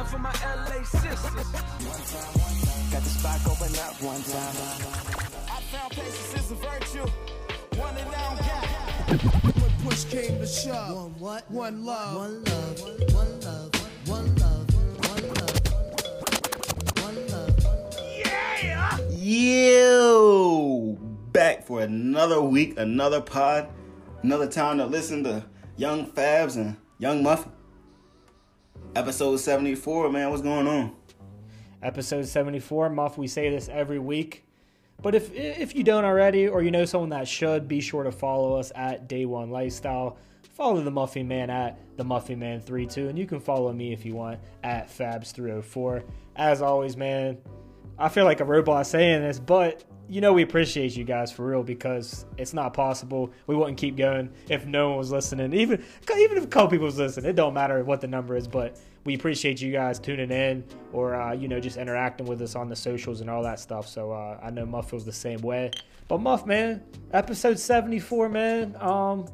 time for my LA sisters. One time, one time. Got the spot open up one time. I found patience is a virtue. One that I don't got. When push came to shove. One what? One love. One love. One love. One love. One love. One love. Yo, back for another week, another pod, another time to listen to Young Fabs and Young Muffin. Episode 74, man, what's going on? episode 74 muff we say this every week. But if if you don't already or you know someone that should be sure to follow us at day one lifestyle. Follow the muffin man at the muffin man 32 and you can follow me if you want at fabs 304 as always man i feel like a robot saying this but you know we appreciate you guys for real because it's not possible. We wouldn't keep going if no one was listening. Even even if a couple people was listening it don't matter what the number is but we appreciate you guys tuning in or uh, you know just interacting with us on the socials and all that stuff. So uh, i know muff feels the same way. But muff man episode 74 man um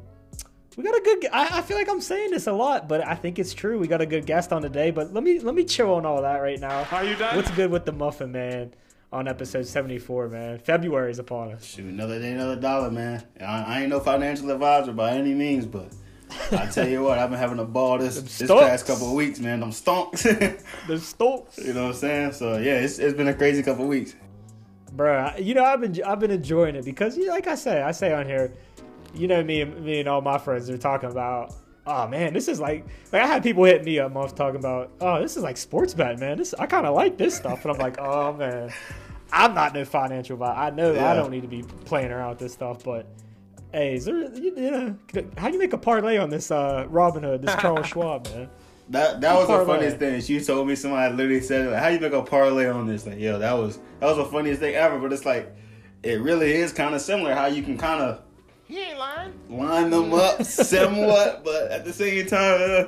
we got a good I, I feel like i'm saying this a lot but i think it's true. We got a good guest on today but let me let me chill on all that right now. Are you done? what's good with the muffin man on episode 74 man february is upon us Shoot, another day, another dollar, man. I, I ain't no financial advisor by any means, but I tell you what, I've been having a ball this this past couple of weeks, man. I'm stonks. the stokes you know what I'm saying? So yeah, it's, it's been a crazy couple of weeks. Bruh, you know I've been I've been enjoying it because you know, like I say I say on here, you know me and me and all my friends are talking about. Oh man, this is like like I had people hit me up month talking about. Oh, this is like sports bet, man. This I kind of like this stuff, and I'm like, oh man, I'm not no financial guy. I know Yeah. I don't need to be playing around with this stuff, but hey, is there you know how you make a parlay on this uh Robinhood, this Charles Schwab, man? That that was the funniest thing. She told me somebody literally said, like, "How you make a parlay on this?" Like, yo, that was that was the funniest thing ever. But it's like, it really is kind of similar. How you can kind of He ain't lying. line them up somewhat, but at the same time, uh,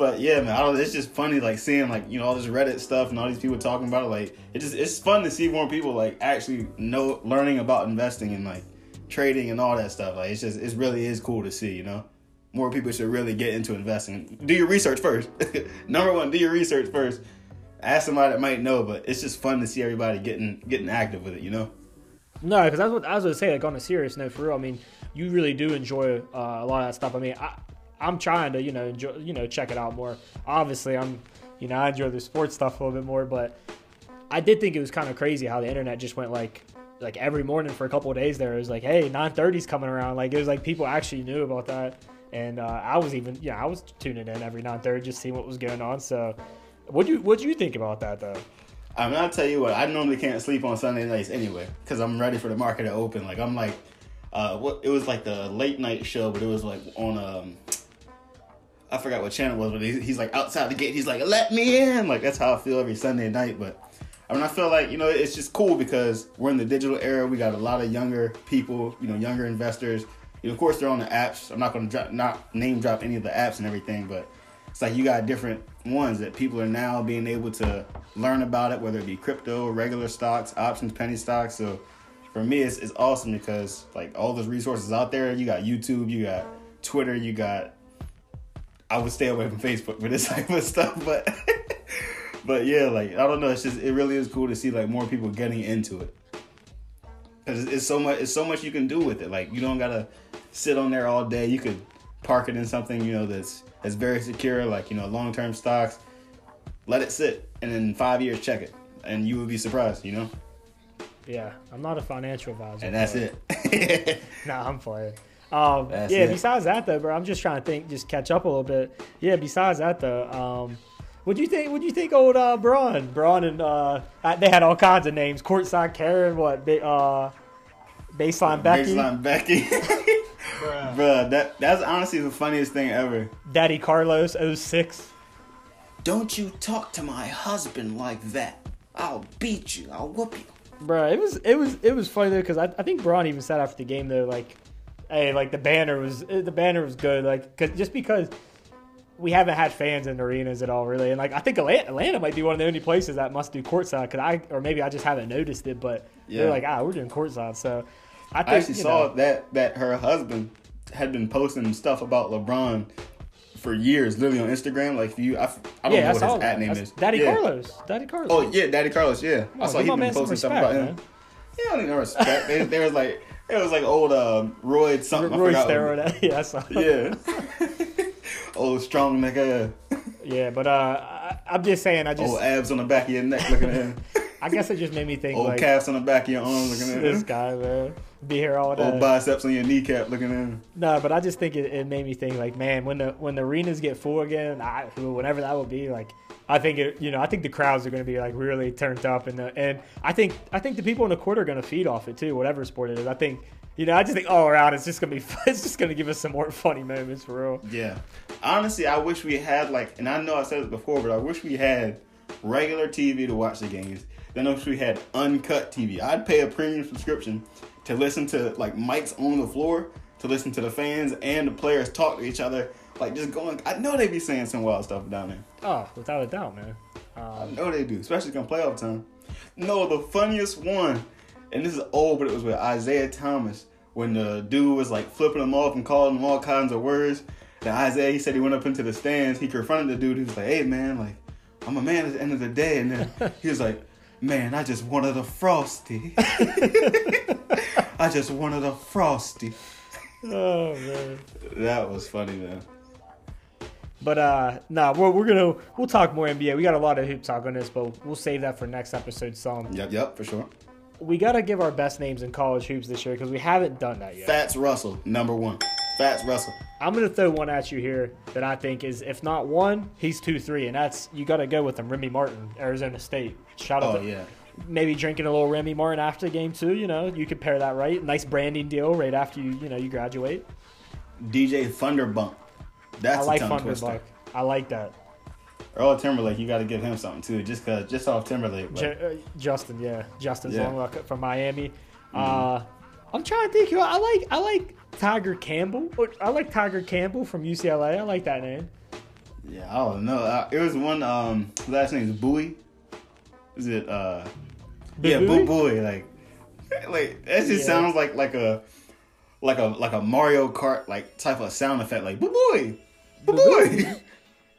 but yeah, man, I don't, it's just funny like seeing like you know all this Reddit stuff and all these people talking about it. Like, it just it's fun to see more people like actually know learning about investing and like trading and all that stuff. Like, it's just it really is cool to see. You know, more people should really get into investing. Do your research first. Number one, do your research first. Ask somebody that might know, but it's just fun to see everybody getting getting active with it. You know. No, because that's what I was gonna say. Like on a serious note, for real. I mean, you really do enjoy uh, a lot of that stuff. I mean, I'm trying to, you know, enjoy, you know, check it out more. Obviously, I'm, you know, I enjoy the sports stuff a little bit more, but I did think it was kind of crazy how the internet just went like, like every morning for a couple of days there. It was like, hey, 9:30's coming around. Like it was like people actually knew about that, and uh, I was even, yeah, I was tuning in every 9:30 just seeing what was going on. So, what do you what do you think about that though? I mean, I'll tell you what. I normally can't sleep on Sunday nights anyway because I'm ready for the market to open. Like I'm like, uh, what? It was like the late night show, but it was like on um, I forgot what channel was, but he's, he's like outside the gate. He's like, "Let me in!" Like that's how I feel every Sunday night. But I mean, I feel like you know it's just cool because we're in the digital era. We got a lot of younger people, you know, younger investors. You know, of course, they're on the apps. I'm not going to drop, not name drop any of the apps and everything, but it's like you got different ones that people are now being able to learn about it, whether it be crypto, regular stocks, options, penny stocks. So for me, it's, it's awesome because like all those resources out there. You got YouTube, you got Twitter, you got. I would stay away from Facebook for this type of stuff, but but yeah, like I don't know. It's just it really is cool to see like more people getting into it because it's, it's so much. It's so much you can do with it. Like you don't gotta sit on there all day. You could park it in something you know that's that's very secure, like you know long term stocks. Let it sit, and in five years check it, and you would be surprised. You know, Yeah, I'm not a financial advisor, and that's it. Nah, I'm playing. Um, That's yeah. it. Besides that, though, bro, I'm just trying to think, just catch up a little bit. Yeah. Besides that, though, um, what do you think? What do you think, old uh, Bron? Bron and uh, they had all kinds of names. Courtside Karen, what? Ba- uh, baseline Becky, Baseline Becky. Bruh, that that's honestly the funniest thing ever. Daddy Carlos 06. Don't you talk to my husband like that. I'll beat you. I'll whoop you. Bro, it was it was it was funny though because I, I think Bron even said after the game though like, hey, like the banner was eh, the banner was good like cause, just because we haven't had fans in arenas at all really and like I think Atlanta, Atlanta might be one of the only places that must do courtside because I or maybe I just haven't noticed it but Yeah. they're like ah we're doing courtside so I think I actually saw know, that that her husband had been posting stuff about LeBron for years, literally on Instagram. Like you, I don't yeah, know what his at name That's is. Daddy Yeah. Carlos. Daddy Carlos. Oh yeah, Daddy Carlos. Yeah, I saw he been posting stuff respect, about him. man. Yeah, I don't no respect. they, there was like it was like old um, Roy something. I Roy steroid. Yeah, I saw. Yeah. old strong nigga. Yeah, but uh, I, I'm just saying. I just, Old abs on the back of your neck looking at him. I guess it just made me think Old like calves on the back of your arm looking at him. this guy, man, be here all day. Old biceps on your kneecap looking at him. No, but I just think it, it made me think like, man, when the when the arenas get full again, I, whenever that will be, like, I think it, you know, I think the crowds are going to be like really turned up, and the, and I think I think the people in the court are going to feed off it too, whatever sport it is. I think, you know, I just think all around it's just going to be, it's just going to give us some more funny moments for real. Yeah. Honestly, I wish we had like, and I know I said it before, but I wish we had regular TV to watch the games. Then I wish we had uncut TV. I'd pay a premium subscription to listen to like mics on the floor, to listen to the fans and the players talk to each other. Like just going, I know they'd be saying some wild stuff down there. Oh, without a doubt, man. Um, I know they do, especially come playoff time. No, the funniest one, and this is old, but it was with Isaiah Thomas when the dude was like flipping him off and calling him all kinds of words. And Isaiah, he said he went up into the stands. He confronted the dude. He was like, "Hey, man, like I'm a man at the end of the day." And then he was like, "Man, I just wanted a frosty. I just wanted a frosty." Oh man. That was funny, man. But uh nah, we're, we're gonna we'll talk more NBA. We got a lot of hoop talk on this, but we'll save that for next episode. Some Yep, yep, for sure. we gotta give our best names in college hoops this year because we haven't done that yet. Fats Russell, number one. Fats Russell. I'm gonna throw one at you here that I think is if not one, he's two three, and that's you gotta go with him. Remy Martin, Arizona State. Shout out Oh to yeah. maybe drinking a little Remy Martin after the game too. You know, you could pair that right. Nice branding deal right after you you know you graduate. DJ Thunderbump. That's I like a tongue twister. Thunderbuck. I like that. Earl Timberlake, you got to give him something too, just cause, just off Timberlake. but- J- uh, Justin, yeah, Justin Yeah. Mm-hmm. From Miami. Uh, I'm trying to think. who- I like I like Tiger Campbell. I like Tiger Campbell from UCLA. I like that name. yeah, I don't know. Uh, it was one. Um, last name is Buie. Is it? uh Yeah, Boo Buie. Like, like that just Yeah. sounds like like a like a like a Mario Kart like type of sound effect. Like Boo Buie, Boo Buie.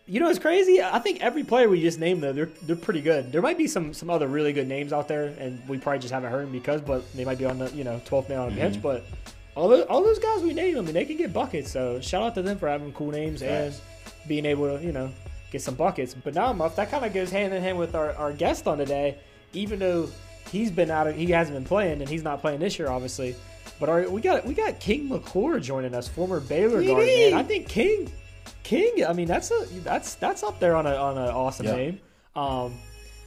You know what's crazy? I think every player we just named though, they're they're pretty good. There might be some some other really good names out there, and we probably just haven't heard them because, but they might be on the you know 12th man on the Mm-hmm. bench. But all those all those guys we named them, and they can get buckets. So shout out to them for having cool names Facts. and being able to you know get some buckets. But now Muff, that kind of goes hand in hand with our our guest on today. Even though he's been out of he hasn't been playing and he's not playing this year, obviously. But our, we got we got King McClure joining us, former Baylor guard. Man, I think King King, I mean that's a that's that's up there on a on an awesome Yeah. name. Um,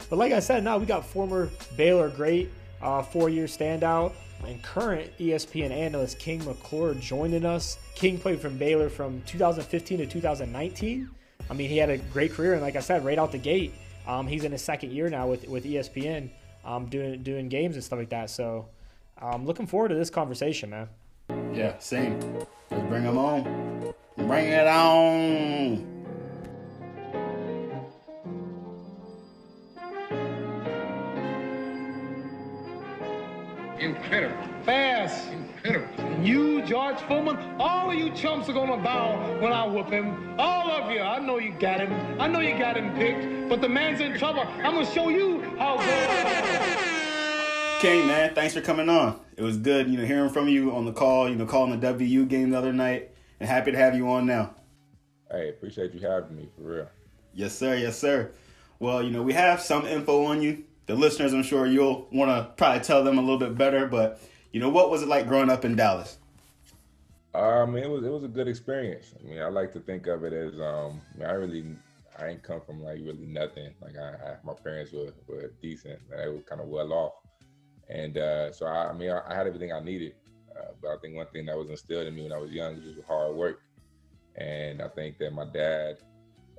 but like I said, now we got former Baylor great, uh, four year standout, and current ESPN analyst King McClure joining us. King played from Baylor from 2015 to 2019. I mean, he had a great career, and like I said, right out the gate, um, he's in his second year now with with ESPN, um, doing doing games and stuff like that. So, I'm looking forward to this conversation, man. Yeah, same. Let's bring him on. Bring it on. Incredible. Fast. Incredible. And you, George Foreman, all of you chumps are gonna bow when I whoop him. All of you. I know you got him. I know you got him picked. But the man's in trouble. I'm gonna show you how good. King, man, thanks for coming on. It was good, you know, hearing from you on the call, you know, calling the WVU game the other night, and happy to have you on now. Hey, appreciate you having me for real. Yes, sir. Yes, sir. Well, you know, we have some info on you. The listeners, I'm sure you'll want to probably tell them a little bit better, but, you know, what was it like growing up in Dallas? I mean, it was it was a good experience. I mean, I like to think of it as um, I really I ain't come from like really nothing. Like I, I my parents were were decent. and They were kind of well off, and uh, so I, I mean, I, I had everything I needed. Uh, but I think one thing that was instilled in me when I was young was just hard work, and I think that my dad,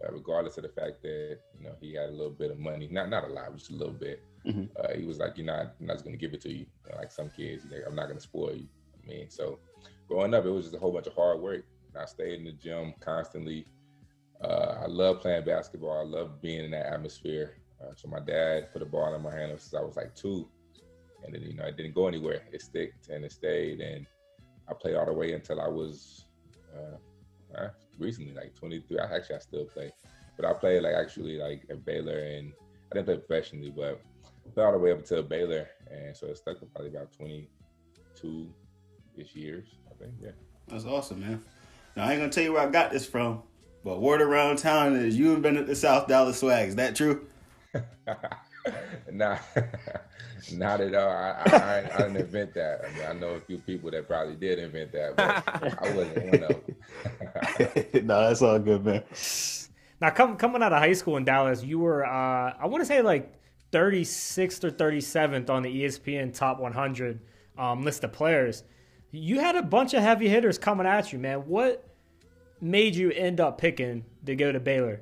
uh, regardless of the fact that you know he had a little bit of money, not not a lot, just a little bit, Mhm. uh, he was like, "You're not, I'm not just gonna give it to you." Like some kids, like, I'm not gonna spoil you. I mean, so growing up, it was just a whole bunch of hard work. And I stayed in the gym constantly. Uh, I love playing basketball. I love being in that atmosphere. Uh, so my dad put a ball in my hand since I was like two, and then you know it didn't go anywhere. It sticked and it stayed, and I played all the way until I was uh, uh, recently, like 23. I actually I still play, but I played like actually like at Baylor, and I didn't play professionally, but played all the way up until Baylor, and so it stuck for probably about 22 ish years, I think. Yeah. That's awesome, man. Now I ain't gonna tell you where I got this from, but word around town is you have been at the South Dallas Swag. Is that true? Nah, not at all. I, I, I, I didn't invent that. I mean, I know a few people that probably did invent that, but I wasn't one of them. no, that's all good, man. Now, come, coming out of high school in Dallas, you were, uh, I want to say like 36th or 37th on the ESPN Top 100 um, list of players. You had a bunch of heavy hitters coming at you, man. What made you end up picking to go to Baylor?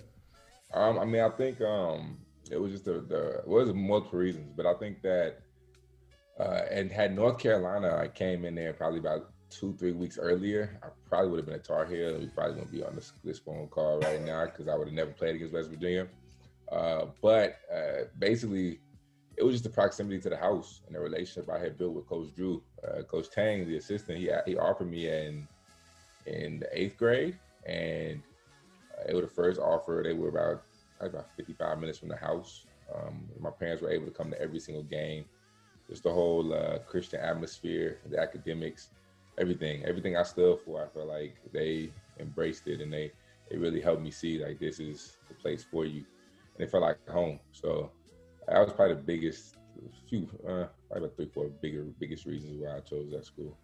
Um, I mean, I think um, it was just the, the it was multiple reasons, but I think that uh, and had North Carolina, I came in there probably about two, three weeks earlier. I probably would have been a Tar Heel. We probably wouldn't be on this, this phone call right now because I would have never played against West Virginia. Uh, but uh, basically, it was just the proximity to the house and the relationship I had built with Coach Drew. Uh, Coach Tang, the assistant, he he offered me in in the eighth grade, and uh, it was the first offer. They were about probably about 55 minutes from the house. Um, my parents were able to come to every single game. Just the whole uh, Christian atmosphere, the academics, everything, everything I stood for. I feel like they embraced it and they they really helped me see like this is the place for you, and it felt like home. So that was probably the biggest few, uh, probably about three, four bigger, biggest reasons why I chose that school.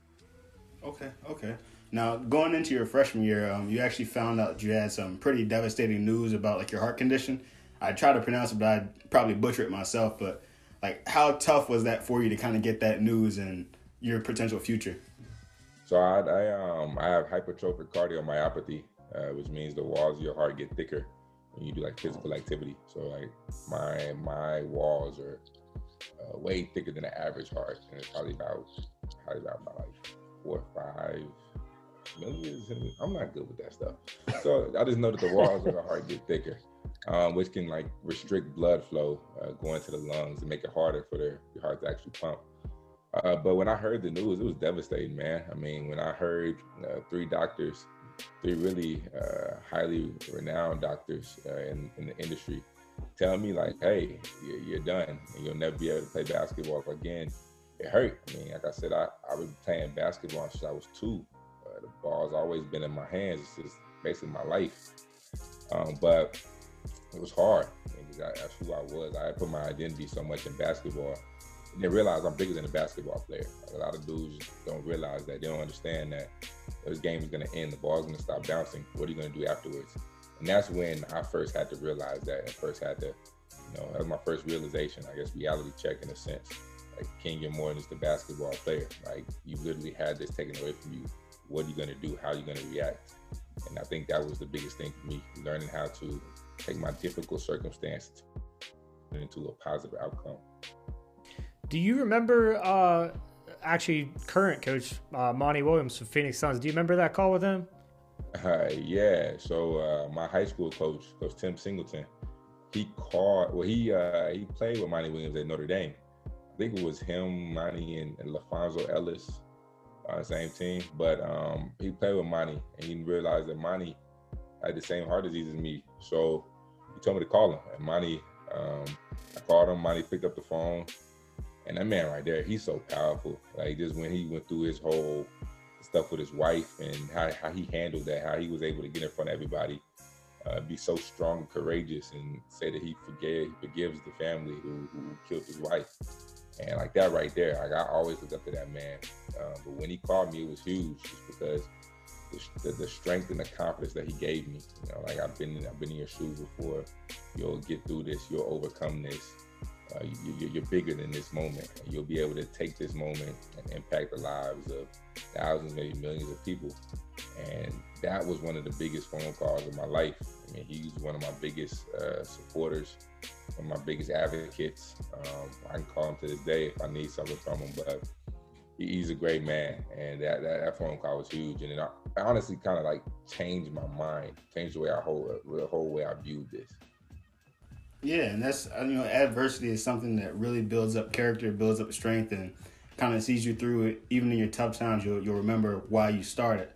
Okay, okay. Now going into your freshman year, um, you actually found out you had some pretty devastating news about like your heart condition. I try to pronounce it, but I probably butcher it myself. But like, how tough was that for you to kind of get that news and your potential future? So I, I um I have hypertrophic cardiomyopathy, uh, which means the walls of your heart get thicker when you do like physical activity. So like my my walls are uh, way thicker than the average heart, and it's probably about probably about, about like four or five I'm not good with that stuff. So I just know that the walls of the heart get thicker, um, which can like restrict blood flow uh, going to the lungs and make it harder for the, your heart to actually pump. Uh, but when I heard the news, it was devastating, man. I mean, when I heard uh, three doctors, three really uh, highly renowned doctors uh, in, in the industry, tell me like, "Hey, you're, you're done, and you'll never be able to play basketball again," it hurt. I mean, like I said, I I was playing basketball since I was two. The ball's always been in my hands. It's just basically my life. Um, but it was hard I, that's who I was. I put my identity so much in basketball. And they realize I'm bigger than a basketball player. Like, a lot of dudes don't realize that. They don't understand that this game is going to end. The ball's going to stop bouncing. What are you going to do afterwards? And that's when I first had to realize that. And first had to, you know, that was my first realization. I guess reality check in a sense. Like, King, you're more than just a basketball player. Like, you literally had this taken away from you. What are you going to do? How are you going to react? And I think that was the biggest thing for me, learning how to take my difficult circumstance into a positive outcome. Do you remember uh, actually current coach uh, Monty Williams from Phoenix Suns? Do you remember that call with him? Uh, yeah. So uh, my high school coach, Coach Tim Singleton, he called. Well, he uh, he played with Monty Williams at Notre Dame. I think it was him, Monty, and, and LaFonso Ellis on the same team. But um, he played with Monty, and he realized that Monty had the same heart disease as me. So he told me to call him. And Monty, um, I called him. Monty picked up the phone. And that man right there, he's so powerful. Like just when he went through his whole stuff with his wife and how, how he handled that, how he was able to get in front of everybody, uh, be so strong and courageous, and say that he forgave, forgives the family who, who killed his wife. And like that right there, like I always look up to that man. Uh, but when he called me, it was huge, just because the, the, the strength and the confidence that he gave me. You know, like I've been I've been in your shoes before. You'll get through this. You'll overcome this. Uh, you, you're bigger than this moment. You'll be able to take this moment and impact the lives of thousands, maybe millions of people. And that was one of the biggest phone calls of my life. I mean, he's one of my biggest uh, supporters, one of my biggest advocates. Um, I can call him to this day if I need something from him, but he's a great man. And that, that, that phone call was huge. And it honestly kind of like changed my mind, changed the way I whole, the whole way I viewed this. Yeah, and that's you know adversity is something that really builds up character, builds up strength, and kind of sees you through it. Even in your tough times, you'll you'll remember why you started.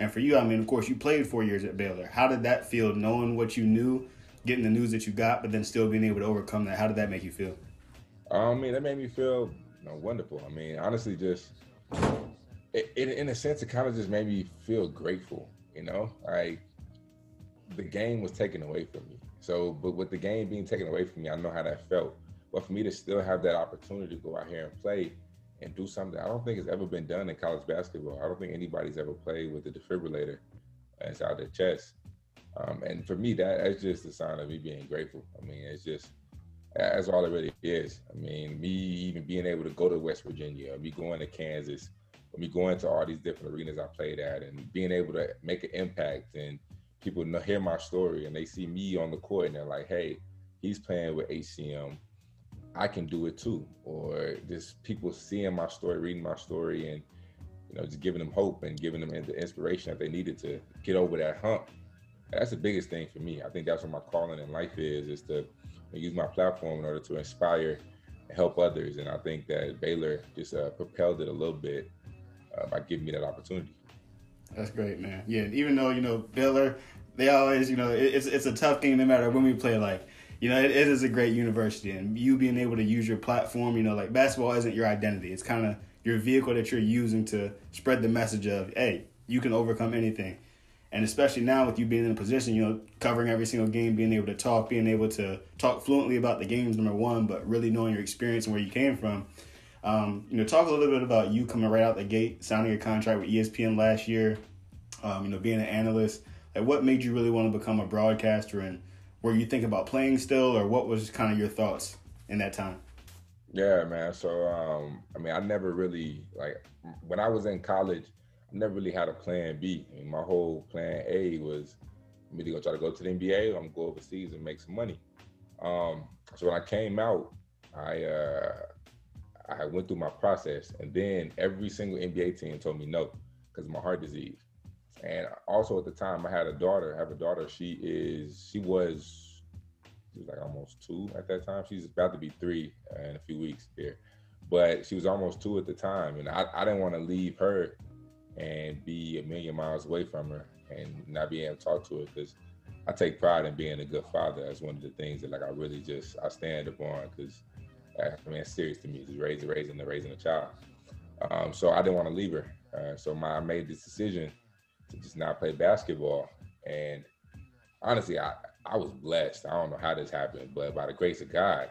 And for you, I mean, of course, you played four years at Baylor. How did that feel, knowing what you knew, getting the news that you got, but then still being able to overcome that? How did that make you feel? Um, I mean, that made me feel you know, wonderful. I mean, honestly, just it, it, in a sense, it kind of just made me feel grateful. You know, like the game was taken away from me. So, but with the game being taken away from me, I know how that felt. But for me to still have that opportunity to go out here and play and do something I don't think has ever been done in college basketball. I don't think anybody's ever played with a defibrillator inside their chest. Um, and for me, that, that's just a sign of me being grateful. I mean, it's just that's all it really is. I mean, me even being able to go to West Virginia, me going to Kansas, me going to all these different arenas I played at, and being able to make an impact, and people know, hear my story, and they see me on the court, and they're like, "Hey, he's playing with HCM. I can do it too." Or just people seeing my story, reading my story, and you know, just giving them hope and giving them the inspiration that they needed to get over that hump. That's the biggest thing for me. I think that's what my calling in life is: is to use my platform in order to inspire and help others. And I think that Baylor just uh, propelled it a little bit uh, by giving me that opportunity. That's great, man. Yeah, even though you know Baylor, they always you know it's it's a tough thing no matter when we play. Like you know, it, it is a great university, and you being able to use your platform, you know, like basketball isn't your identity. It's kind of your vehicle that you're using to spread the message of, hey, you can overcome anything. And especially now with you being in a position, you know, covering every single game, being able to talk, being able to talk fluently about the games, number one, but really knowing your experience and where you came from. Um, you know, talk a little bit about you coming right out the gate, signing a contract with ESPN last year. Um, you know, being an analyst. Like, what made you really want to become a broadcaster, and were you thinking about playing still, or what was kind of your thoughts in that time? Yeah, man. So, um, I mean, I never really like when I was in college. I never really had a plan B. I mean, my whole plan A was me to go try to go to the NBA. I'm gonna go overseas and make some money. Um, so when I came out, I uh, I went through my process, and then every single NBA team told me no because of my heart disease. And also at the time, I had a daughter. I have a daughter. She is she was she was like almost two at that time. She's about to be three in a few weeks here, but she was almost two at the time, and I, I didn't want to leave her and be a million miles away from her and not be able to talk to her because I take pride in being a good father. That's one of the things that like I really just I stand upon because I mean it's serious to me. It's raising, raising, and raising a child. Um, so I didn't want to leave her. Uh, so my I made this decision to just not play basketball. And honestly, I I was blessed. I don't know how this happened, but by the grace of God.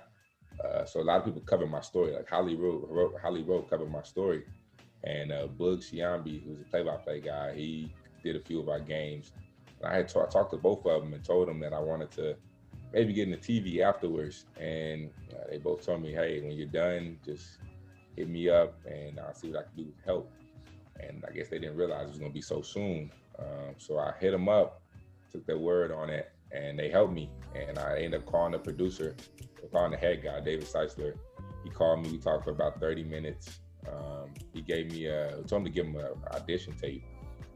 Uh, so a lot of people covered my story, like Holly Rowe, Holly Rowe covered my story, and uh, Boog Sciambi, who's a play-by-play guy, he did a few of our games. And I had talked to both of them and told them that I wanted to maybe get in the TV afterwards, and uh, they both told me, "Hey, when you're done, just hit me up, and I'll see what I can do to help." And I guess they didn't realize it was gonna be so soon. Um, so I hit them up, took their word on it, and they helped me. And I ended up calling the producer, calling the head guy, David Seisler. He called me. We talked for about 30 minutes. Um, he gave me a, told me to give him an audition tape.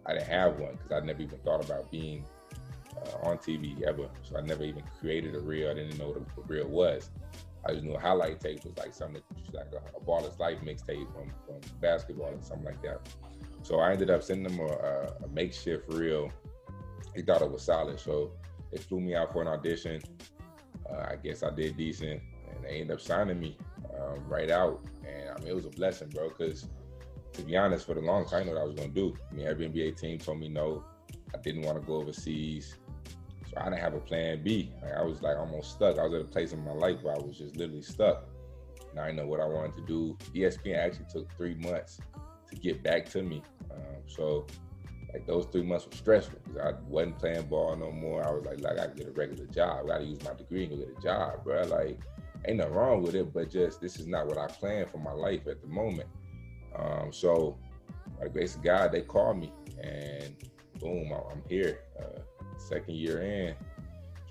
I didn't have one because I never even thought about being uh, on TV ever. So I never even created a reel. I didn't know what a reel was. I just knew a highlight tape was like something like a, a Baller's Life mixtape from, from basketball or something like that. So I ended up sending them a, a makeshift reel. He thought it was solid, so they flew me out for an audition. Uh, I guess I did decent, and they ended up signing me um, right out. And I mean, it was a blessing, bro. Because to be honest, for the long time, I know what I was gonna do. I mean, every NBA team told me no. I didn't want to go overseas, I didn't have a plan B. Like, I was like almost stuck. I was at a place in my life where I was just literally stuck. And I didn't know what I wanted to do. ESPN actually took three months to get back to me. Um, so like those three months were stressful because I wasn't playing ball no more. I was like, like I get a regular job. I gotta use my degree and go get a job, bro. Like, ain't nothing wrong with it, but just this is not what I planned for my life at the moment. Um, so by the grace of God, they called me and boom, I'm here. Uh, second year in,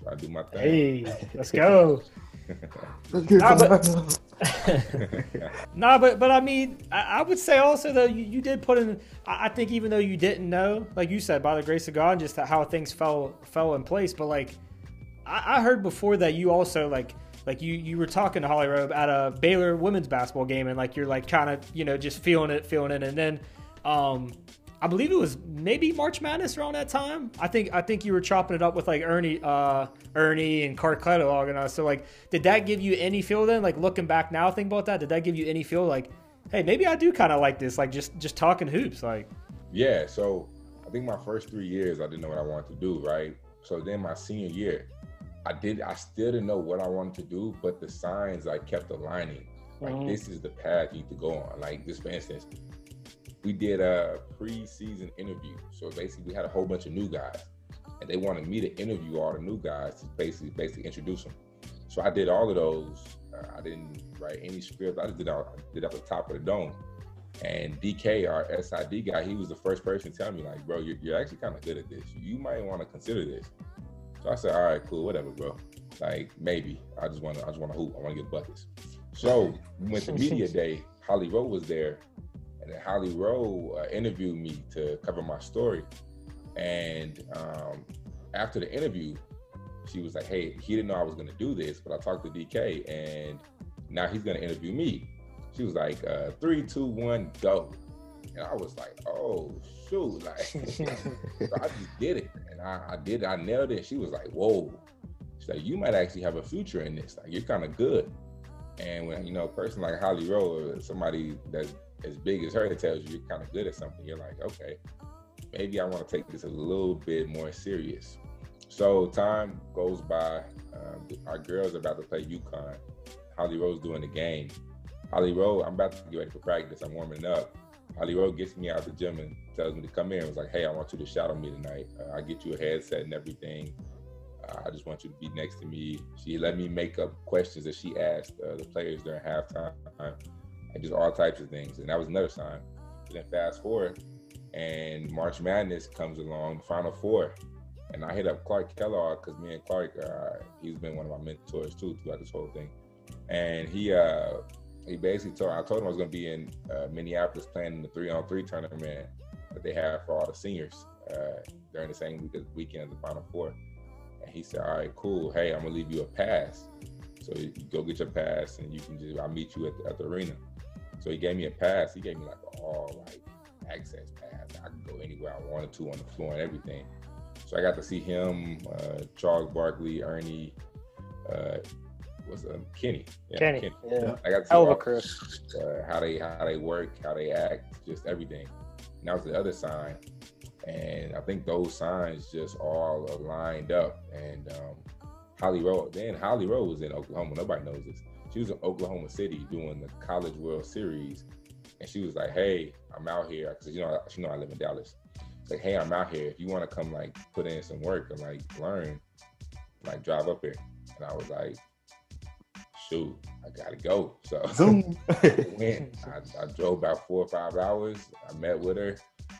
Try to do my thing. Hey, let's go. nah, but, nah, but but I mean, I, I, would say also though you, you did put in. I, I, think even though you didn't know, like you said, by the grace of God, just how things fell fell in place. But like, I, I heard before that you also like like you you were talking to Holly Rowe at a Baylor women's basketball game, and like you're like kind of you know just feeling it, feeling it, and then um I believe it was maybe March Madness around that time. I think I think you were chopping it up with like Ernie, uh, Ernie and Clark Kellogg and us. So like, did that give you any feel then? Like looking back now, think about that. Did that give you any feel like, hey, maybe I do kind of like this, like just just talking hoops, like. Yeah, so I think my first three years I didn't know what I wanted to do, right? So then my senior year, I did I still didn't know what I wanted to do, but the signs I kept aligning. Like Mhm. this is the path you need to go on. Like this for instance, we did a preseason interview. So basically we had a whole bunch of new guys. And they wanted me to interview all the new guys to basically basically introduce them. So I did all of those. Uh, I didn't write any script. I just did all did at the top of the dome. And DK, our SID guy, he was the first person to tell me, like, bro, you're, you're actually kind of good at this. You might want to consider this. So I said, all right, cool, whatever, bro. Like, maybe. I just want to, I just want to hoop. I want to get buckets. So we went to media day. Holly Rowe was there, and then Holly Rowe uh, interviewed me to cover my story. And um, after the interview, she was like, "Hey, he didn't know I was going to do this, but I talked to DK, and now he's going to interview me." She was like, uh, three, two, one, go. And I was like, oh, shoot. Like, so I just did it. And I, I did it. I nailed it. She was like, whoa. She's like, you might actually have a future in this. Like, you're kind of good. And when, you know, a person like Holly Rowe, somebody that's as big as her that tells you you're kind of good at something, you're like, okay, maybe I want to take this a little bit more serious. So time goes by. Um, our girls are about to play UConn. Holly Rowe's doing the game. Holly Rowe, I'm about to get ready for practice. I'm warming up. Holly Rowe gets me out the gym and tells me to come in. and was like, hey, I want you to shadow me tonight. Uh, I get you a headset and everything. I just want you to be next to me. She let me make up questions that she asked uh, the players during halftime and just all types of things. And that was another sign. But then fast forward, and March Madness comes along, Final Four. And I hit up Clark Kellogg because me and Clark, uh, he's been one of my mentors too throughout this whole thing. And he uh, he basically told I told him I was going to be in uh, Minneapolis playing the three on three tournament that they have for all the seniors uh, during the same week, weekend of the Final Four. And he said, "All right, cool. Hey, I'm gonna leave you a pass. So you go get your pass, and you can just I'll meet you at the, at the arena." So he gave me a pass. He gave me like a all like access pass. I could go anywhere I wanted to on the floor and everything. So I got to see him, uh, Charles Barkley, Ernie, uh, what's uh, Kenny, yeah, Kenny, yeah. I got to see Hell all- crew. uh, how they how they work, how they act, just everything. And that was the other sign, and I think those signs just all lined up. And um, Holly Rowe, then Holly Rowe was in Oklahoma. Nobody knows this. She was in Oklahoma City doing the College World Series, and she was like, "Hey, I'm out here because you know she know I live in Dallas. Like, hey, I'm out here. If you want to come like put in some work and like learn, like drive up here." And I was like, "Shoot, I gotta go." So I went. I, I drove about four or five hours. I met with her.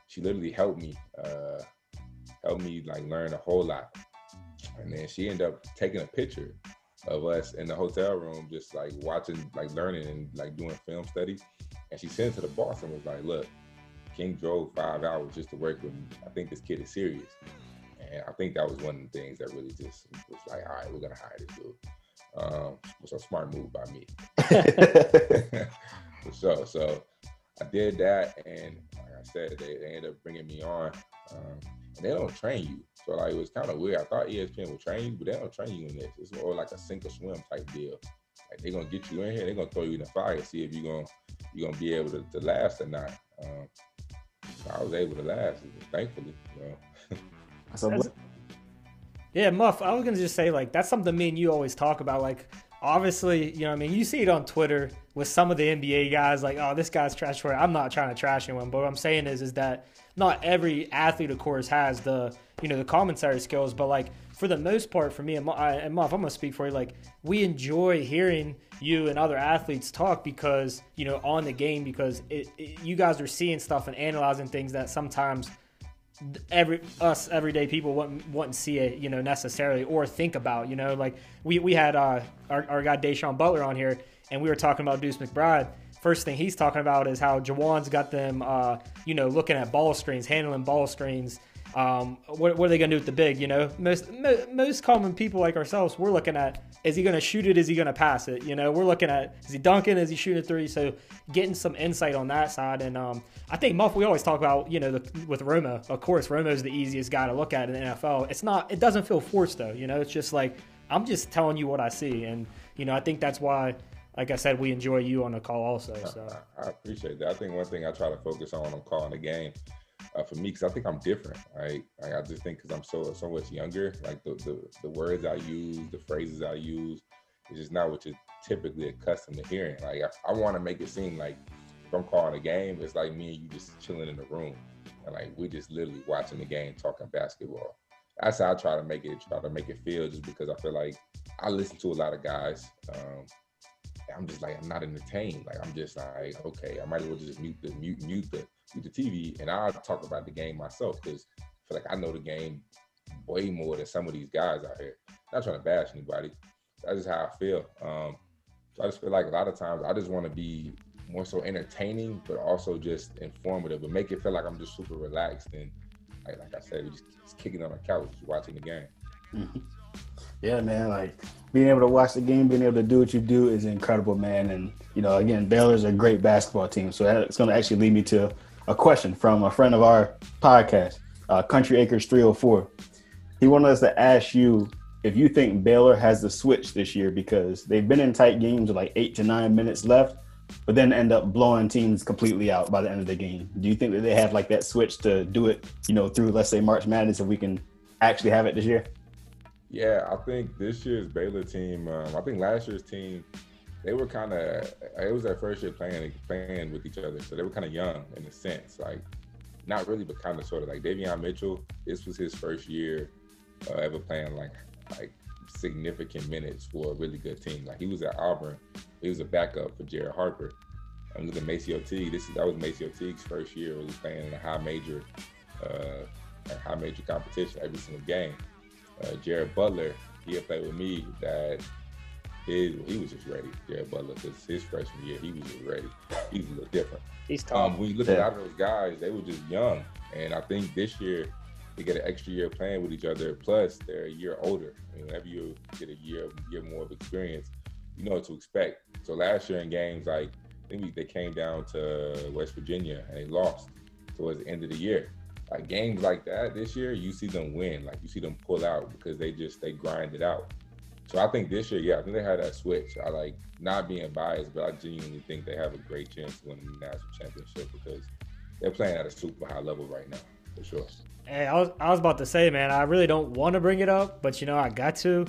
She literally helped me, uh, helped me like learn a whole lot. And then she ended up taking a picture of us in the hotel room, just like watching, like learning and like doing film study. And she sent it to the boss and was like, "Look, King drove five hours just to work with me. I think this kid is serious." And I think that was one of the things that really just was like, "All right, we're gonna hire this dude." Um, it was a smart move by me. so. So I did that, and like I said, they, they ended up bringing me on. Um, and they don't train you, so like it was kind of weird. I thought ESPN would train you, but they don't train you in this. It's more like a sink or swim type deal. Like they're gonna get you in here, they're gonna throw you in the fire, see if you're gonna you're gonna be able to, to last or not. Um, so I was able to last, thankfully. You know. So Yeah, Muff, I was gonna just say like that's something me and you always talk about. Like obviously, you know, I mean, you see it on Twitter with some of the NBA guys, like, oh, this guy's trash for it. I'm not trying to trash anyone, but what I'm saying is is that not every athlete, of course, has the you know the commentary skills, but like for the most part, for me and Muff, I'm gonna speak for you. Like we enjoy hearing you and other athletes talk because you know on the game because it, it, you guys are seeing stuff and analyzing things that sometimes every us everyday people wouldn't wouldn't see it, you know, necessarily or think about, you know, like we we had uh our, our guy Deshaun Butler on here and we were talking about Deuce McBride. First thing he's talking about is how Jawan's got them uh, you know, looking at ball screens, handling ball screens Um, what, what are they going to do with the big? You know, most mo- most common people like ourselves, we're looking at is he going to shoot it? Is he going to pass it? You know, we're looking at is he dunking? Is he shooting a three? So getting some insight on that side, and um, I think Muff. We always talk about you know the, with Romo. Of course, Romo's the easiest guy to look at in the NFL. It's not. It doesn't feel forced though. You know, it's just like I'm just telling you what I see, and you know, I think that's why. Like I said, we enjoy you on the call also. So I, I appreciate that. I think one thing I try to focus on when I'm calling the game uh, for me because I think I'm different, right? Like I just think because I'm so so much younger, like the, the the words I use, the phrases I use, is just not what you're typically accustomed to hearing. Like I, I want to make it seem like if I'm calling a game, it's like me and you just chilling in the room, and like we're just literally watching the game, talking basketball. That's how I try to make it try to make it feel, just because I feel like I listen to a lot of guys. Um, I'm just like I'm not entertained. Like I'm just like okay, I might as well just mute the mute mute the mute the TV and I'll talk about the game myself because I feel like I know the game way more than some of these guys out here. Not trying to bash anybody. That's just how I feel. Um, so I just feel like a lot of times I just want to be more so entertaining, but also just informative, but make it feel like I'm just super relaxed and like, like I said, we just, just kicking on the couch, watching the game. Mm-hmm. Yeah, man. Like being able to watch the game, being able to do what you do is incredible, man. And you know, again, Baylor's a great basketball team. So that's going to actually lead me to a question from a friend of our podcast, uh, Country Acres 304. He wanted us to ask you if you think Baylor has the switch this year because they've been in tight games with like eight to nine minutes left, but then end up blowing teams completely out by the end of the game. Do you think that they have like that switch to do it, you know, through let's say March Madness if we can actually have it this year? Yeah, I think this year's Baylor team. Um, I think last year's team, they were kind of. It was their first year playing playing with each other, so they were kind of young in a sense. Like, not really, but kind of sort of like Davion Mitchell. This was his first year uh, ever playing like like significant minutes for a really good team. Like he was at Auburn, he was a backup for Jared Harper. And looking at MaCio Teague. This is that was MaCio Teague's first year really playing in a high major, uh, a high major competition every single game uh, Jared Butler, he had played with me that his, he was just ready, Jared Butler, because his freshman year, he was just ready. He was a little different. he's tall. Um, when you look at a lot of those guys, they were just young. And I think this year, they get an extra year playing with each other. Plus, they're a year older. I mean, whenever you get a year, year more of experience, you know what to expect. So last year in games, like I think we, they came down to West Virginia and they lost towards the end of the year like games like that this year, you see them win. Like you see them pull out because they just they grind it out. So I think this year, yeah, I think they had that switch. I like not being biased, but I genuinely think they have a great chance to win the national championship because they're playing at a super high level right now, for sure. Hey, I was I was about to say, man, I really don't want to bring it up, but you know, I got to.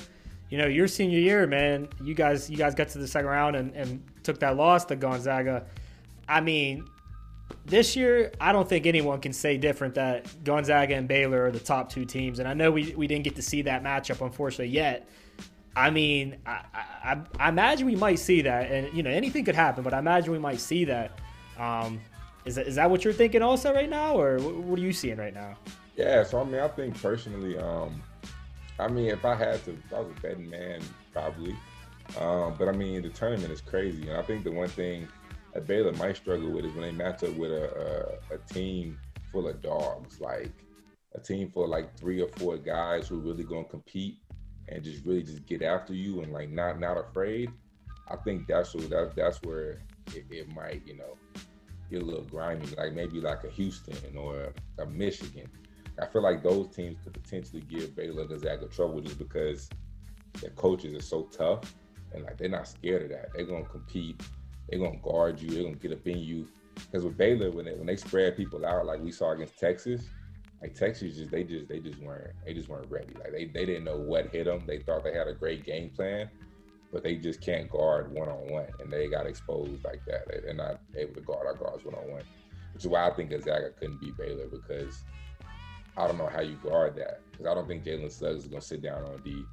You know, your senior year, man, you guys you guys got to the second round and, and took that loss to Gonzaga. I mean, this year, I don't think anyone can say different that Gonzaga and Baylor are the top two teams. And I know we, we didn't get to see that matchup, unfortunately, yet. I mean, I, I, I imagine we might see that. And, you know, anything could happen, but I imagine we might see that. Um, is, that, is that what you're thinking also right now, or what are you seeing right now? Yeah, so I mean, I think personally, um, I mean, if I had to, if I was a betting man, probably. Um, but I mean, the tournament is crazy. And I think the one thing that Baylor might struggle with is when they match up with a, a, a team full of dogs, like a team full of like three or four guys who really gonna compete and just really just get after you and like not not afraid. I think that's what that, that's where it, it might you know get a little grimy, like maybe like a Houston or a Michigan. I feel like those teams could potentially give Baylor Gonzaga trouble just because their coaches are so tough and like they're not scared of that. They're gonna compete they're gonna guard you. They're gonna get up in you. Because with Baylor, when they when they spread people out like we saw against Texas, like Texas just they just they just weren't they just weren't ready. Like they they didn't know what hit them. They thought they had a great game plan, but they just can't guard one on one, and they got exposed like that. They're not able to guard our guards one on one, which is why I think Gonzaga couldn't beat Baylor because I don't know how you guard that. Because I don't think Jalen Suggs is gonna sit down on D.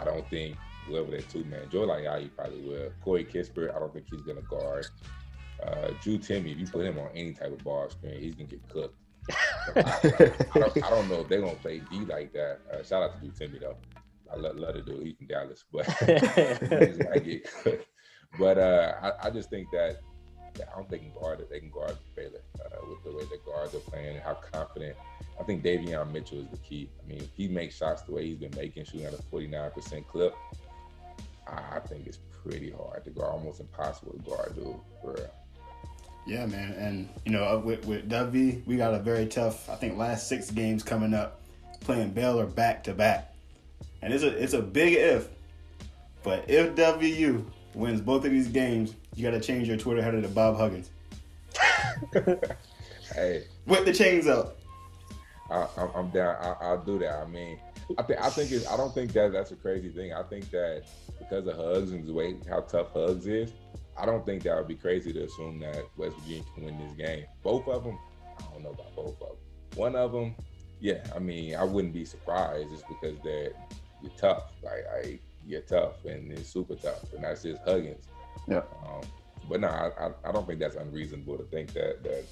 I don't think whoever that two man. Joe Ayayi probably will. Corey Kispert, I don't think he's gonna guard. Uh, Drew Timme, if you put him on any type of ball screen, he's gonna get cooked. I, don't, I, don't, know if they're gonna play D like that. Uh, shout out to Drew Timme though. I love, love to do. He's from Dallas, but he's gonna. But uh, I, I, just think that I don't think they can guard it. They can guard Baylor uh, with the way the guards are playing and how confident I think Davion Mitchell is the key. I mean, if he makes shots the way he's been making, shooting at a 49% clip, I I think it's pretty hard to guard, almost impossible to guard, dude. For real. Yeah, man, and you know uh, with with W, we got a very tough. I think last six games coming up, playing Baylor back to back, and it's a it's a big if. But if WVU wins both of these games, you got to change your Twitter header to Bob Huggins. Hey, Whip the chains up. I, I'm, I'm down. I, I'll do that. I mean, I think I think it's. I don't think that that's a crazy thing. I think that because of Hugs and the way how tough Hugs is, I don't think that would be crazy to assume that West Virginia can win this game. Both of them, I don't know about both of them. One of them, yeah. I mean, I wouldn't be surprised just because they're you're tough. Like I, you're tough and it's super tough, and that's just Huggins. Yeah. Um, but no, I, I, I don't think that's unreasonable to think that that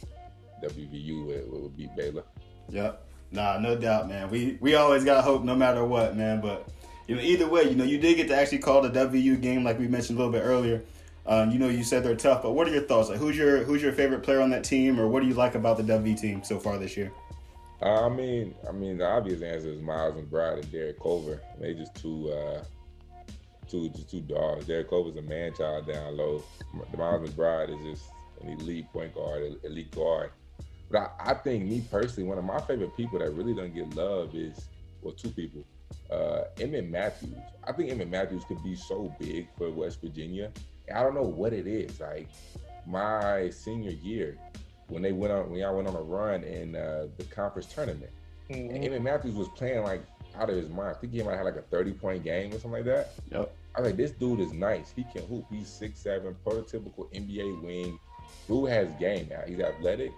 WVU would, would beat Baylor. Yep. Nah, no doubt, man. We we always got hope no matter what, man. But you know, either way, you know, you did get to actually call the WU game like we mentioned a little bit earlier. Um, you know, you said they're tough, but what are your thoughts? Like, who's your who's your favorite player on that team, or what do you like about the WV team so far this year? I mean, I mean, the obvious answer is Miles and McBride and Derek Culver. They just two, uh, two, just two dogs. Derek Culver's a man child down low. Miles McBride is just an elite point guard, elite guard. But I, I think me personally, one of my favorite people that really don't get love is, well, two people. Uh, Emmett Matthews. I think Emmett Matthews could be so big for West Virginia. I don't know what it is. Like my senior year, when they went on, when y'all went on a run in uh, the conference tournament, and Emmett Matthews was playing like out of his mind. I think he might have like a 30 point game or something like that. Yep. I was like, this dude is nice. He can hoop. He's six seven, prototypical NBA wing. Dude has game now. He's athletic.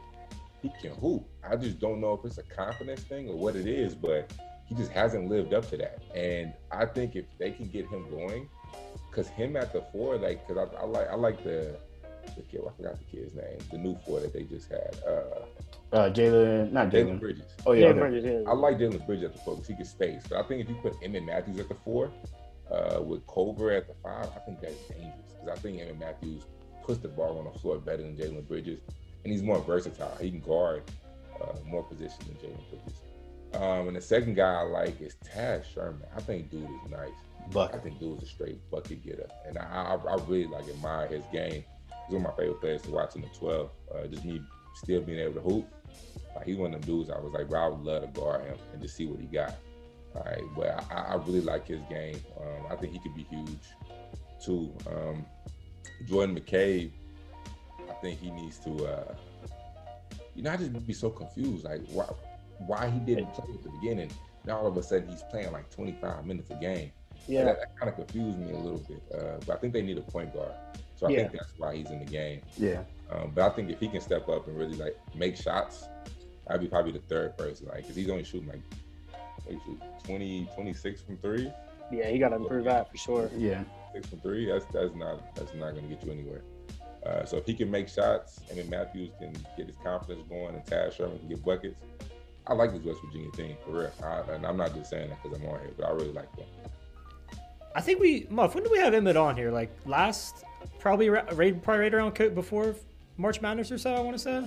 He can hoop. I just don't know if it's a confidence thing or what it is, but he just hasn't lived up to that. And I think if they can get him going, because him at the four, like, because I, I like I like the the kid. I forgot the kid's name. The new four that they just had. Uh, Uh, Jalen, not Jalen Jalen. Bridges. Oh Yeah, yeah, okay. Bridges, yeah. I like Jalen Bridges at the four because he can space. But I think if you put Emmett Matthews at the four, uh, with Culver at the five, I think that's dangerous because I think Emmett Matthews puts the ball on the floor better than Jalen Bridges, and he's more versatile. He can guard uh, more positions than Jalen Bridges. Um, and the second guy I like is Taz Sherman. I think dude is nice. I think dude is a straight bucket getter, and I, I, I really like admire his game. He's one of my favorite players to watch in the 12. Uh, just me still being able to hoop. Like he's one of them dudes. I was like, bro, I would love to guard him and just see what he got. All right, but I, I really like his game. Um, I think he could be huge too. Um, Jordan McCabe, I think he needs to. Uh, you know, I just be so confused. Like why, why he didn't play at the beginning. Now all of a sudden he's playing like 25 minutes a game. Yeah. That, that kind of confused me a little bit. Uh, but I think they need a point guard. So I Yeah. think that's why he's in the game. Yeah. Um, but I think if he can step up and really like make shots, I'd be probably the third person. Like, cause he's only shooting like what shoot, 20, 26 from three, Yeah, he got to improve that for sure. Yeah. six from three. That's that's not that's not going to get you anywhere. Uh, so if he can make shots, and then Matthews can get his confidence going, and Taz Sherman can get buckets. I like this West Virginia team for real, I, and I'm not just saying that because I'm on here, but I really like them. I think we Muff. When did we have Emmett on here? Like last, probably ra- right, probably right around co- before March Madness or so. I want to say.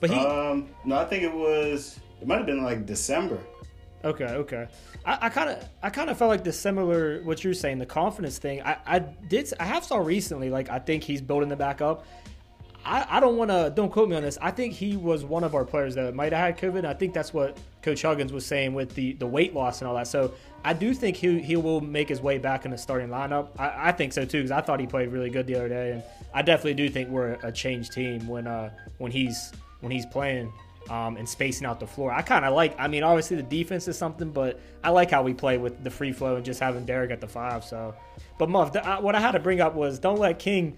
But he Um, no, I think it was. It might have been like December. okay, okay. I kind of I kind of felt like the similar what you're saying the confidence thing. I I did I have saw recently like I think he's building the back up. I, I don't want to don't quote me on this. I think he was one of our players that might have had COVID. I think that's what Coach Huggins was saying with the, the weight loss and all that. So I do think he he will make his way back in the starting lineup. I, I think so too because I thought he played really good the other day, and I definitely do think we're a changed team when uh when he's when he's playing. Um, and spacing out the floor. I kind of like. I mean, obviously the defense is something, but I like how we play with the free flow and just having Derek at the five. So, but Muff, the, I, what I had to bring up was don't let King.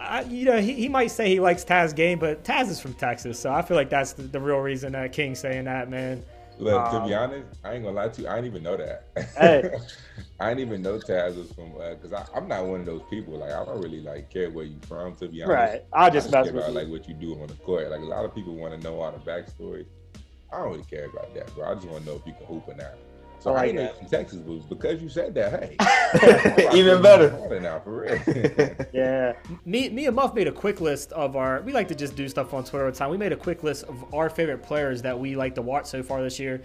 I, you know, he, he might say he likes Taz game, but Taz is from Texas, so I feel like that's the, the real reason that King's saying that, man. Look, to be Um, honest, I ain't gonna lie to you. I didn't even know that. Hey. I didn't even know Taz was from because I I'm not one of those people. Like I don't really like care where you from. To be honest, Right. I just care mess with about you. like what you do on the court. Like a lot of people want to know all the backstory. I don't really care about that, bro. I just want to know if you can hoop or not. So I I, like ain't that. Texas, but because you said that, hey, Even better. Now for real. Yeah. Me, me and Muff made a quick list of our. We like to just do stuff on Twitter all the time. We made a quick list of our favorite players that we like to watch so far this year.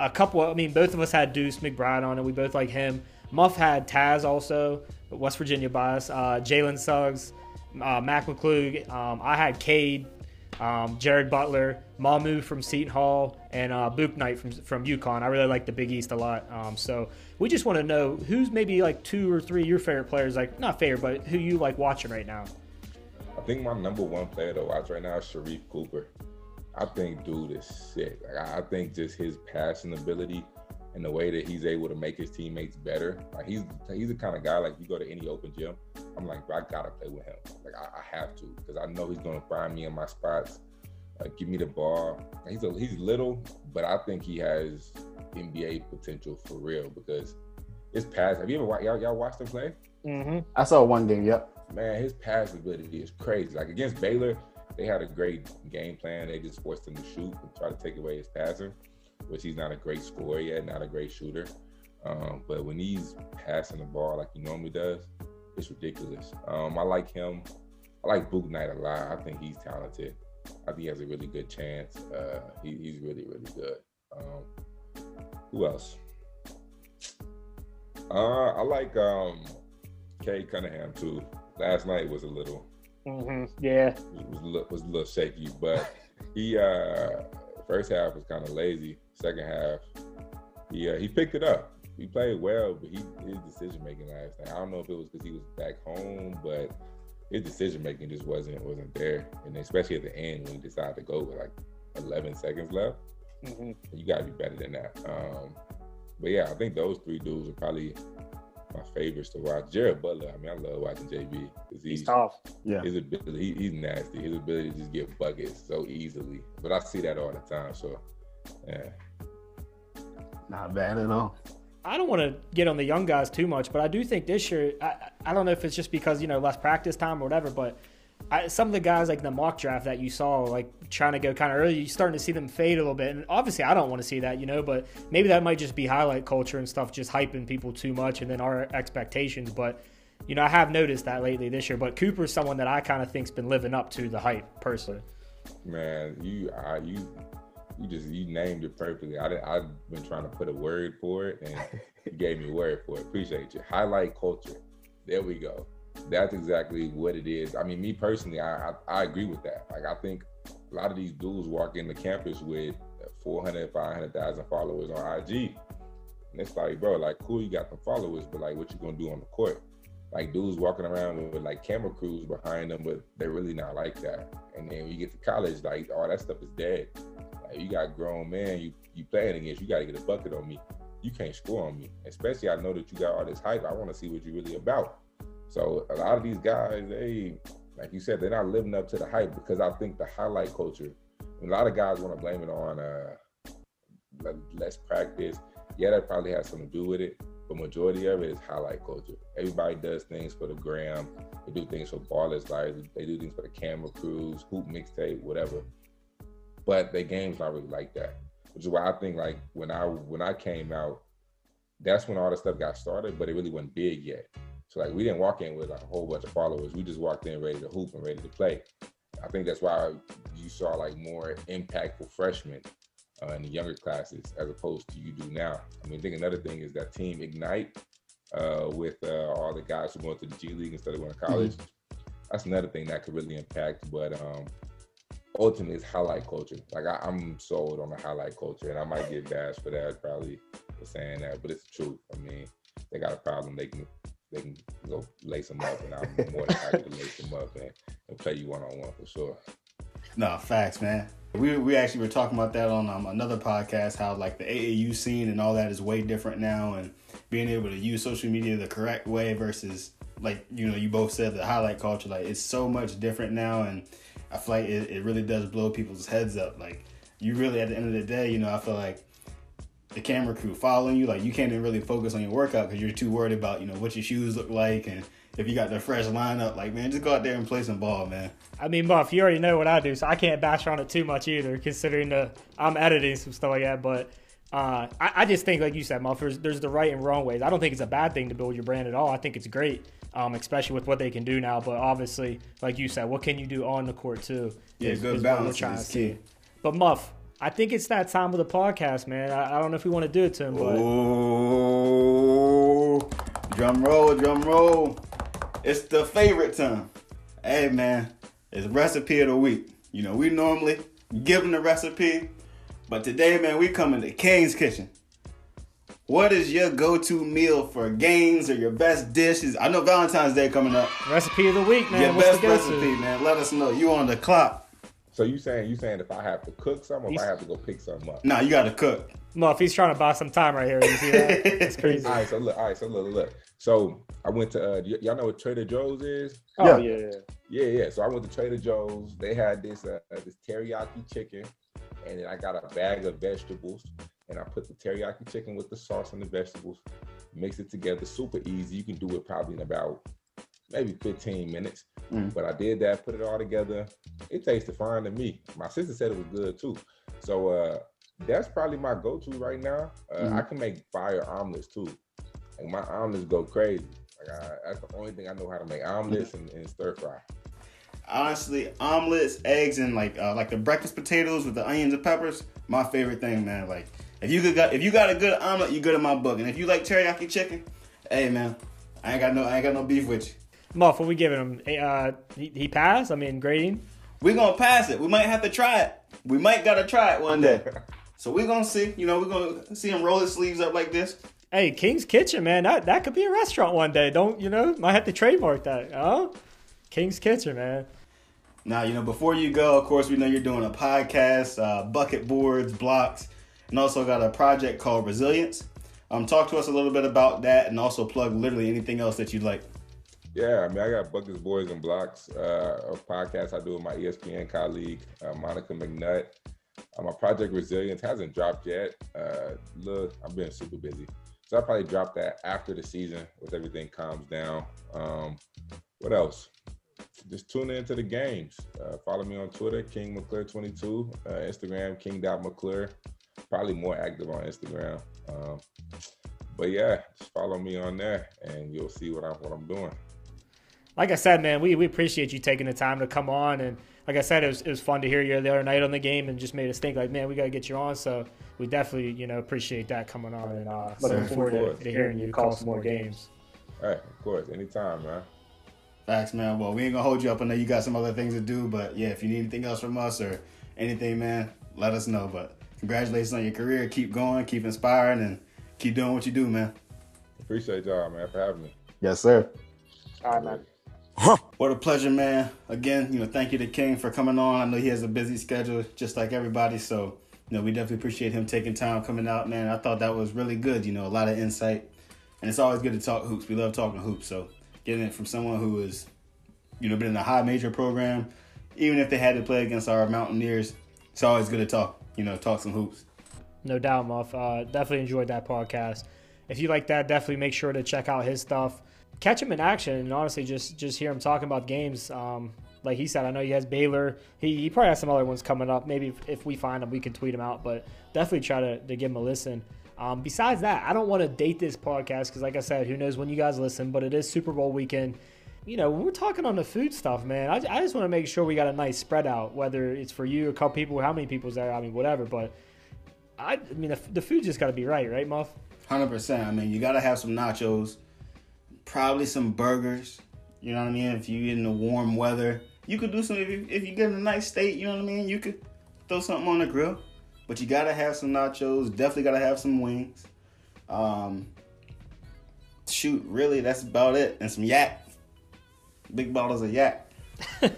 A couple. I mean, both of us had Deuce McBride on it. We both like him. Muff had Taz also, West Virginia bias. Uh, Jalen Suggs, uh, Mac McClung. Um, I had Cade, um, Jared Butler, Mamu from Seton Hall, and uh, Bouknight from from UConn. I really like the Big East a lot. Um, so we just want to know who's maybe like two or three your favorite players. Like not favorite, but who you like watching right now. I think my number one player to watch right now is Sharife Cooper. I think dude is sick. Like, I think just his passing ability and the way that he's able to make his teammates better. Like he's he's the kind of guy like you go to any open gym, I'm like, bro, I gotta play with him. Like I, I have to because I know he's gonna find me in my spots. Uh, give me the ball. He's a, he's little, but I think he has NBA potential for real because his pass. Have you ever wa- y'all, y'all watched him play? Mm-hmm. I saw one game. Yep. man, his pass ability is crazy. Like against Baylor, they had a great game plan. They just forced him to shoot and try to take away his passing, which he's not a great scorer yet, not a great shooter. Um, but when he's passing the ball like he normally does, it's ridiculous. Um, I like him. I like Bouknight a lot. I think he's talented. I think he has a really good chance. Uh, he, he's really, really good. Um, who else? Uh, I like um, Cade Cunningham too. Last night was a little Mm-hmm. Yeah. was a little, was a little shaky, but he uh first half was kind of lazy. Second half, he uh, he picked it up. He played well, but he his decision making last night. I don't know if it was because he was back home, but his decision making just wasn't wasn't there. And especially at the end when he decided to go with like 11 seconds left, Mm-hmm. you got to be better than that. Um, but yeah, I think those three dudes are probably my favorites to watch. Jared Butler, I mean, I love watching JB because He's tough. Yeah. his ability, he, he's nasty. His ability to just get buckets so easily. But I see that all the time. So, yeah. Not bad at all. I don't want to get on the young guys too much, but I do think this year, I, I don't know if it's just because, you know, less practice time or whatever, but I, some of the guys like the mock draft that you saw, like trying to go kind of early, you're starting to see them fade a little bit. And obviously, I don't want to see that, you know, but maybe that might just be highlight culture and stuff, just hyping people too much and then our expectations. But, you know, I have noticed that lately this year. But Cooper's someone that I kind of think's been living up to the hype personally. Man, you I, you you just you named it perfectly. I I've been trying to put a word for it, and you gave me a word for it. Appreciate you. Highlight culture. There we go. That's exactly what it is. I mean, me personally, I I, I agree with that. Like, I think a lot of these dudes walk into campus with 400, 500,000 followers on IG. And it's like, bro, like, cool, you got the followers, but like, what you gonna do on the court? Like, dudes walking around with, with, like camera crews behind them, but they're really not like that. And then when you get to college, like, all that stuff is dead. You got grown men you you playing against, you got to get a bucket on me. You can't score on me. Especially, I know that you got all this hype. I want to see what you're really about. So a lot of these guys, they, like you said, they're not living up to the hype because I think the highlight culture. A lot of guys want to blame it on uh, less practice. Yeah, that probably has something to do with it, but majority of it is highlight culture. Everybody does things for the gram. They do things for ballers lives. They do things for the camera crews, hoop mixtape, whatever. But their game's not really like that, which is why I think like when I when I came out, that's when all this stuff got started, but it really wasn't big yet. So like we didn't walk in with like a whole bunch of followers. We just walked in ready to hoop and ready to play. I think that's why you saw like more impactful freshmen uh, in the younger classes as opposed to you do now. I mean, I think another thing is that team ignite uh, with uh, all the guys who went to the G League instead of going to college. That's another thing that could really impact. But um, ultimately, it's highlight culture. Like I, I'm sold on the highlight culture, and I might get bashed for that probably for saying that, but it's the truth. I mean, they got a problem. They can they can go lace them up, and I'm more than happy to lace them up and, and play you one on one for sure. No, facts, man. We, we actually were talking about that on um, another podcast. How like the AAU scene and all that is way different now, and being able to use social media the correct way versus like you know you both said the highlight culture. Like it's so much different now, and I feel like it, it really does blow people's heads up. Like you really at the end of the day, you know, I feel like the camera crew following you, like you can't even really focus on your workout because you're too worried about you know what your shoes look like and if you got the fresh lineup. Like man, just go out there and play some ball, man. I mean, Muff, you already know what I do, so I can't bash on it too much either, considering the I'm editing some stuff like that. But Uh, I, I just think, like you said, Muff, there's, there's the right and wrong ways. I don't think it's a bad thing to build your brand at all. I think it's great, um, especially with what they can do now. But obviously, like you said, what can you do on the court too? Yeah, is- good is what we're balance trying is to key. see. But Muff, I think it's that time of the podcast, man. I, I don't know if we want to do it to him, but Oh, drum roll, drum roll. It's the favorite time. Hey, man, it's recipe of the week. You know, we normally give them the recipe, but today, man, we coming to King's Kitchen. What is your go-to meal for games or your best dishes? I know Valentine's Day coming up. recipe of the week, man. your What's best the go-to? recipe, man. Let us know. You on the clock. So you saying you saying if I have to cook something or if I have to go pick something up? Nah, you got to cook. No, if he's trying to buy some time right here. You see that? It's crazy. All right, so look, all right, so look, look. So I went to uh, y- y'all know what Trader Joe's is? Oh yeah. Yeah, yeah. So I went to Trader Joe's. They had this uh, this teriyaki chicken, and then I got a bag of vegetables, and I put the teriyaki chicken with the sauce and the vegetables, mix it together. Super easy. You can do it probably in about maybe 15 minutes. Mm. But I did that, put it all together. It tasted fine to me. My sister said it was good too. So uh, that's probably my go-to right now. Uh, Mhm. I can make fire omelets too. Like my omelets go crazy. Like I, that's the only thing I know how to make omelets and, and stir fry. honestly, omelets, eggs, and like uh, like the breakfast potatoes with the onions and peppers. My favorite thing, man. Like if you could got if you got a good omelet, you good in my book. And if you like teriyaki chicken, hey man, I ain't got no I ain't got no beef with you. Muff, what we giving him? Uh, he, he passed. I mean, grading. We gonna pass it. We might have to try it. We might gotta try it one day. So we gonna see. You know, we gonna see him roll his sleeves up like this. Hey, King's Kitchen, man. That that could be a restaurant one day. Don't you know? Might have to trademark that. Oh, King's Kitchen, man. Now, you know, before you go, of course, we know you're doing a podcast, uh, bucket boards, blocks, and also got a project called Resilience. Um, talk to us a little bit about that, and also plug literally anything else that you'd like. Yeah, I mean, I got Buckets, Boys, and Blocks, uh, a podcast I do with my ESPN colleague, uh, Monica McNutt. Uh, my project Resilience hasn't dropped yet. Uh, look, I've been super busy. So I'll probably drop that after the season with everything calms down. Um, what else? Just tune into the games. Uh, follow me on Twitter, King McClure22, uh, Instagram, King.McClure. Probably more active on Instagram. Um, but yeah, just follow me on there and you'll see what I'm what I'm doing. Like I said, man, we, we appreciate you taking the time to come on. And like I said, it was, it was fun to hear you the other night on the game and just made us think, like, man, we got to get you on. So we definitely, you know, appreciate that coming on. And uh, looking Sir, forward to, to hearing you call some more games. Hey, of course, anytime, man. Facts, man. Well, we ain't gonna hold you up. I know you got some other things to do, but yeah, if you need anything else from us or anything, man, let us know. But congratulations on your career. Keep going, keep inspiring, and keep doing what you do, man. Appreciate y'all, man, for having me. Yes, sir. All right, man. What a pleasure, man. Again, you know, thank you to King for coming on. I know he has a busy schedule, just like everybody. So, you know, we definitely appreciate him taking time coming out, man. I thought that was really good. You know, a lot of insight, and it's always good to talk hoops. We love talking hoops. So, getting it from someone who is, you know, been in a high major program, even if they had to play against our Mountaineers, it's always good to talk. You know, talk some hoops. No doubt, Muff. Uh, definitely enjoyed that podcast. If you like that, definitely make sure to check out his stuff. Catch him in action, and honestly, just just hear him talking about games. Um, like he said, I know he has Baylor. He, he probably has some other ones coming up. Maybe if, if we find them, we can tweet them out. But definitely try to, to give him a listen. Um, besides that, I don't want to date this podcast because, like I said, who knows when you guys listen. But it is Super Bowl weekend. You know, when we're talking on the food stuff, man, I, I just want to make sure we got a nice spread out. Whether it's for you, a couple people, how many people's there, I mean, whatever. But I, I mean, the, the food just got to be right, right, Muff? Hundred percent. I mean, you gotta have some nachos, probably some burgers. You know what I mean? If you're in the warm weather, you could do some. If you, if you get in a nice state, you know what I mean. You could throw something on the grill, but you gotta have some nachos. Definitely gotta have some wings. Um, shoot, really, that's about it. And some yak, big bottles of yak.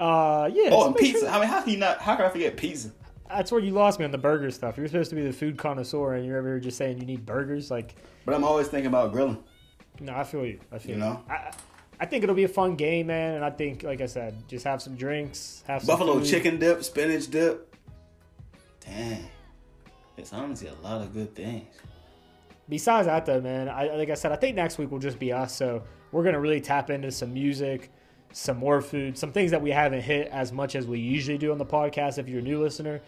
Uh, yeah. Oh, and pizza. sure- I mean, how can you not? How can I forget pizza? that's where you lost me on the burger stuff. You're supposed to be the food connoisseur, and you're here just saying you need burgers. Like, But I'm always thinking about grilling. no, I feel you. I feel You you. know? I, I think it'll be a fun game, man. And I think, like I said, just have some drinks, have some Buffalo food. chicken dip, spinach dip. Dang. It's honestly a lot of good things. Besides that, though, man, I, like I said, I think next week will just be us. So we're gonna really tap into some music, some more food, some things that we haven't hit as much as we usually do on the podcast. If you're a new listener,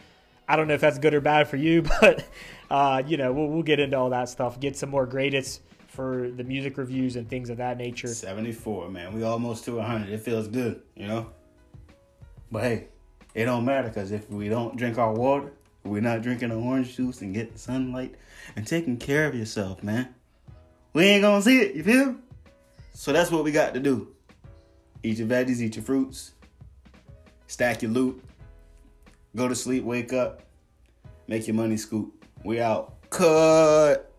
I don't know if that's good or bad for you, but uh, you know we'll, we'll get into all that stuff. Get some more greatest for the music reviews and things of that nature. 74, man. We almost to 100. It feels good, you know? But hey, it don't matter because if we don't drink our water, we're not drinking the orange juice and getting sunlight and taking care of yourself, man. We ain't gonna see it, you feel? So that's what we got to do. Eat your veggies, eat your fruits, stack your loot, go to sleep, wake up, make your money scoop. We out. Cut.